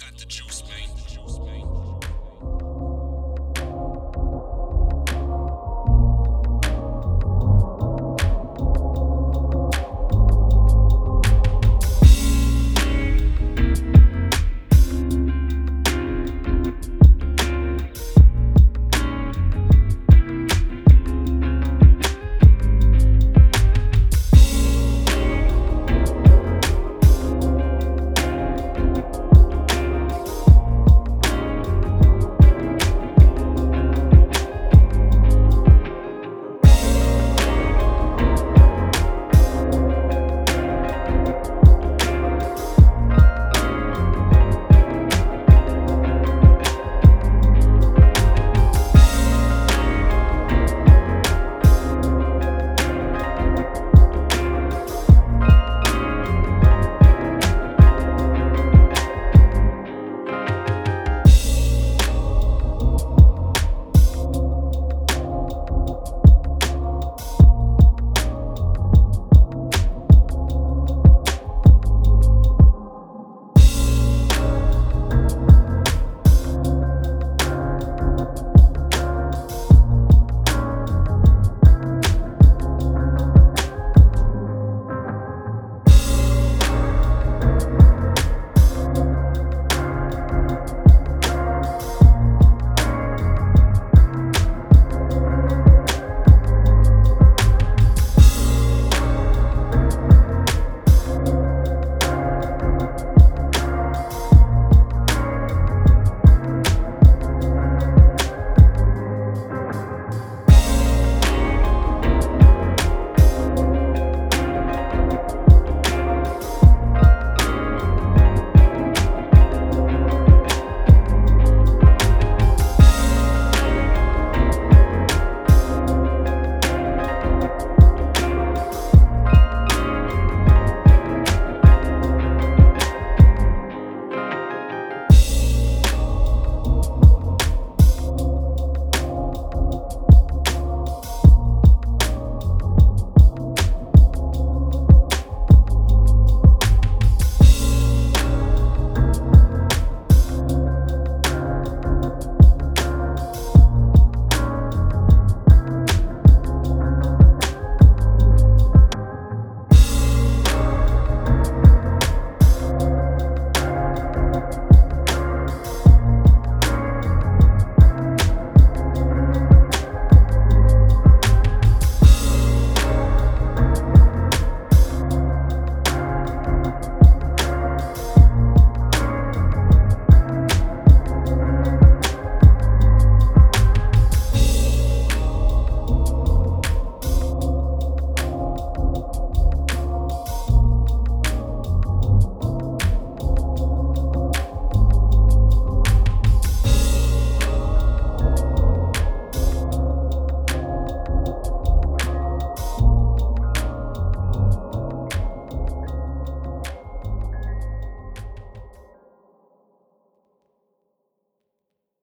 got the juice, man.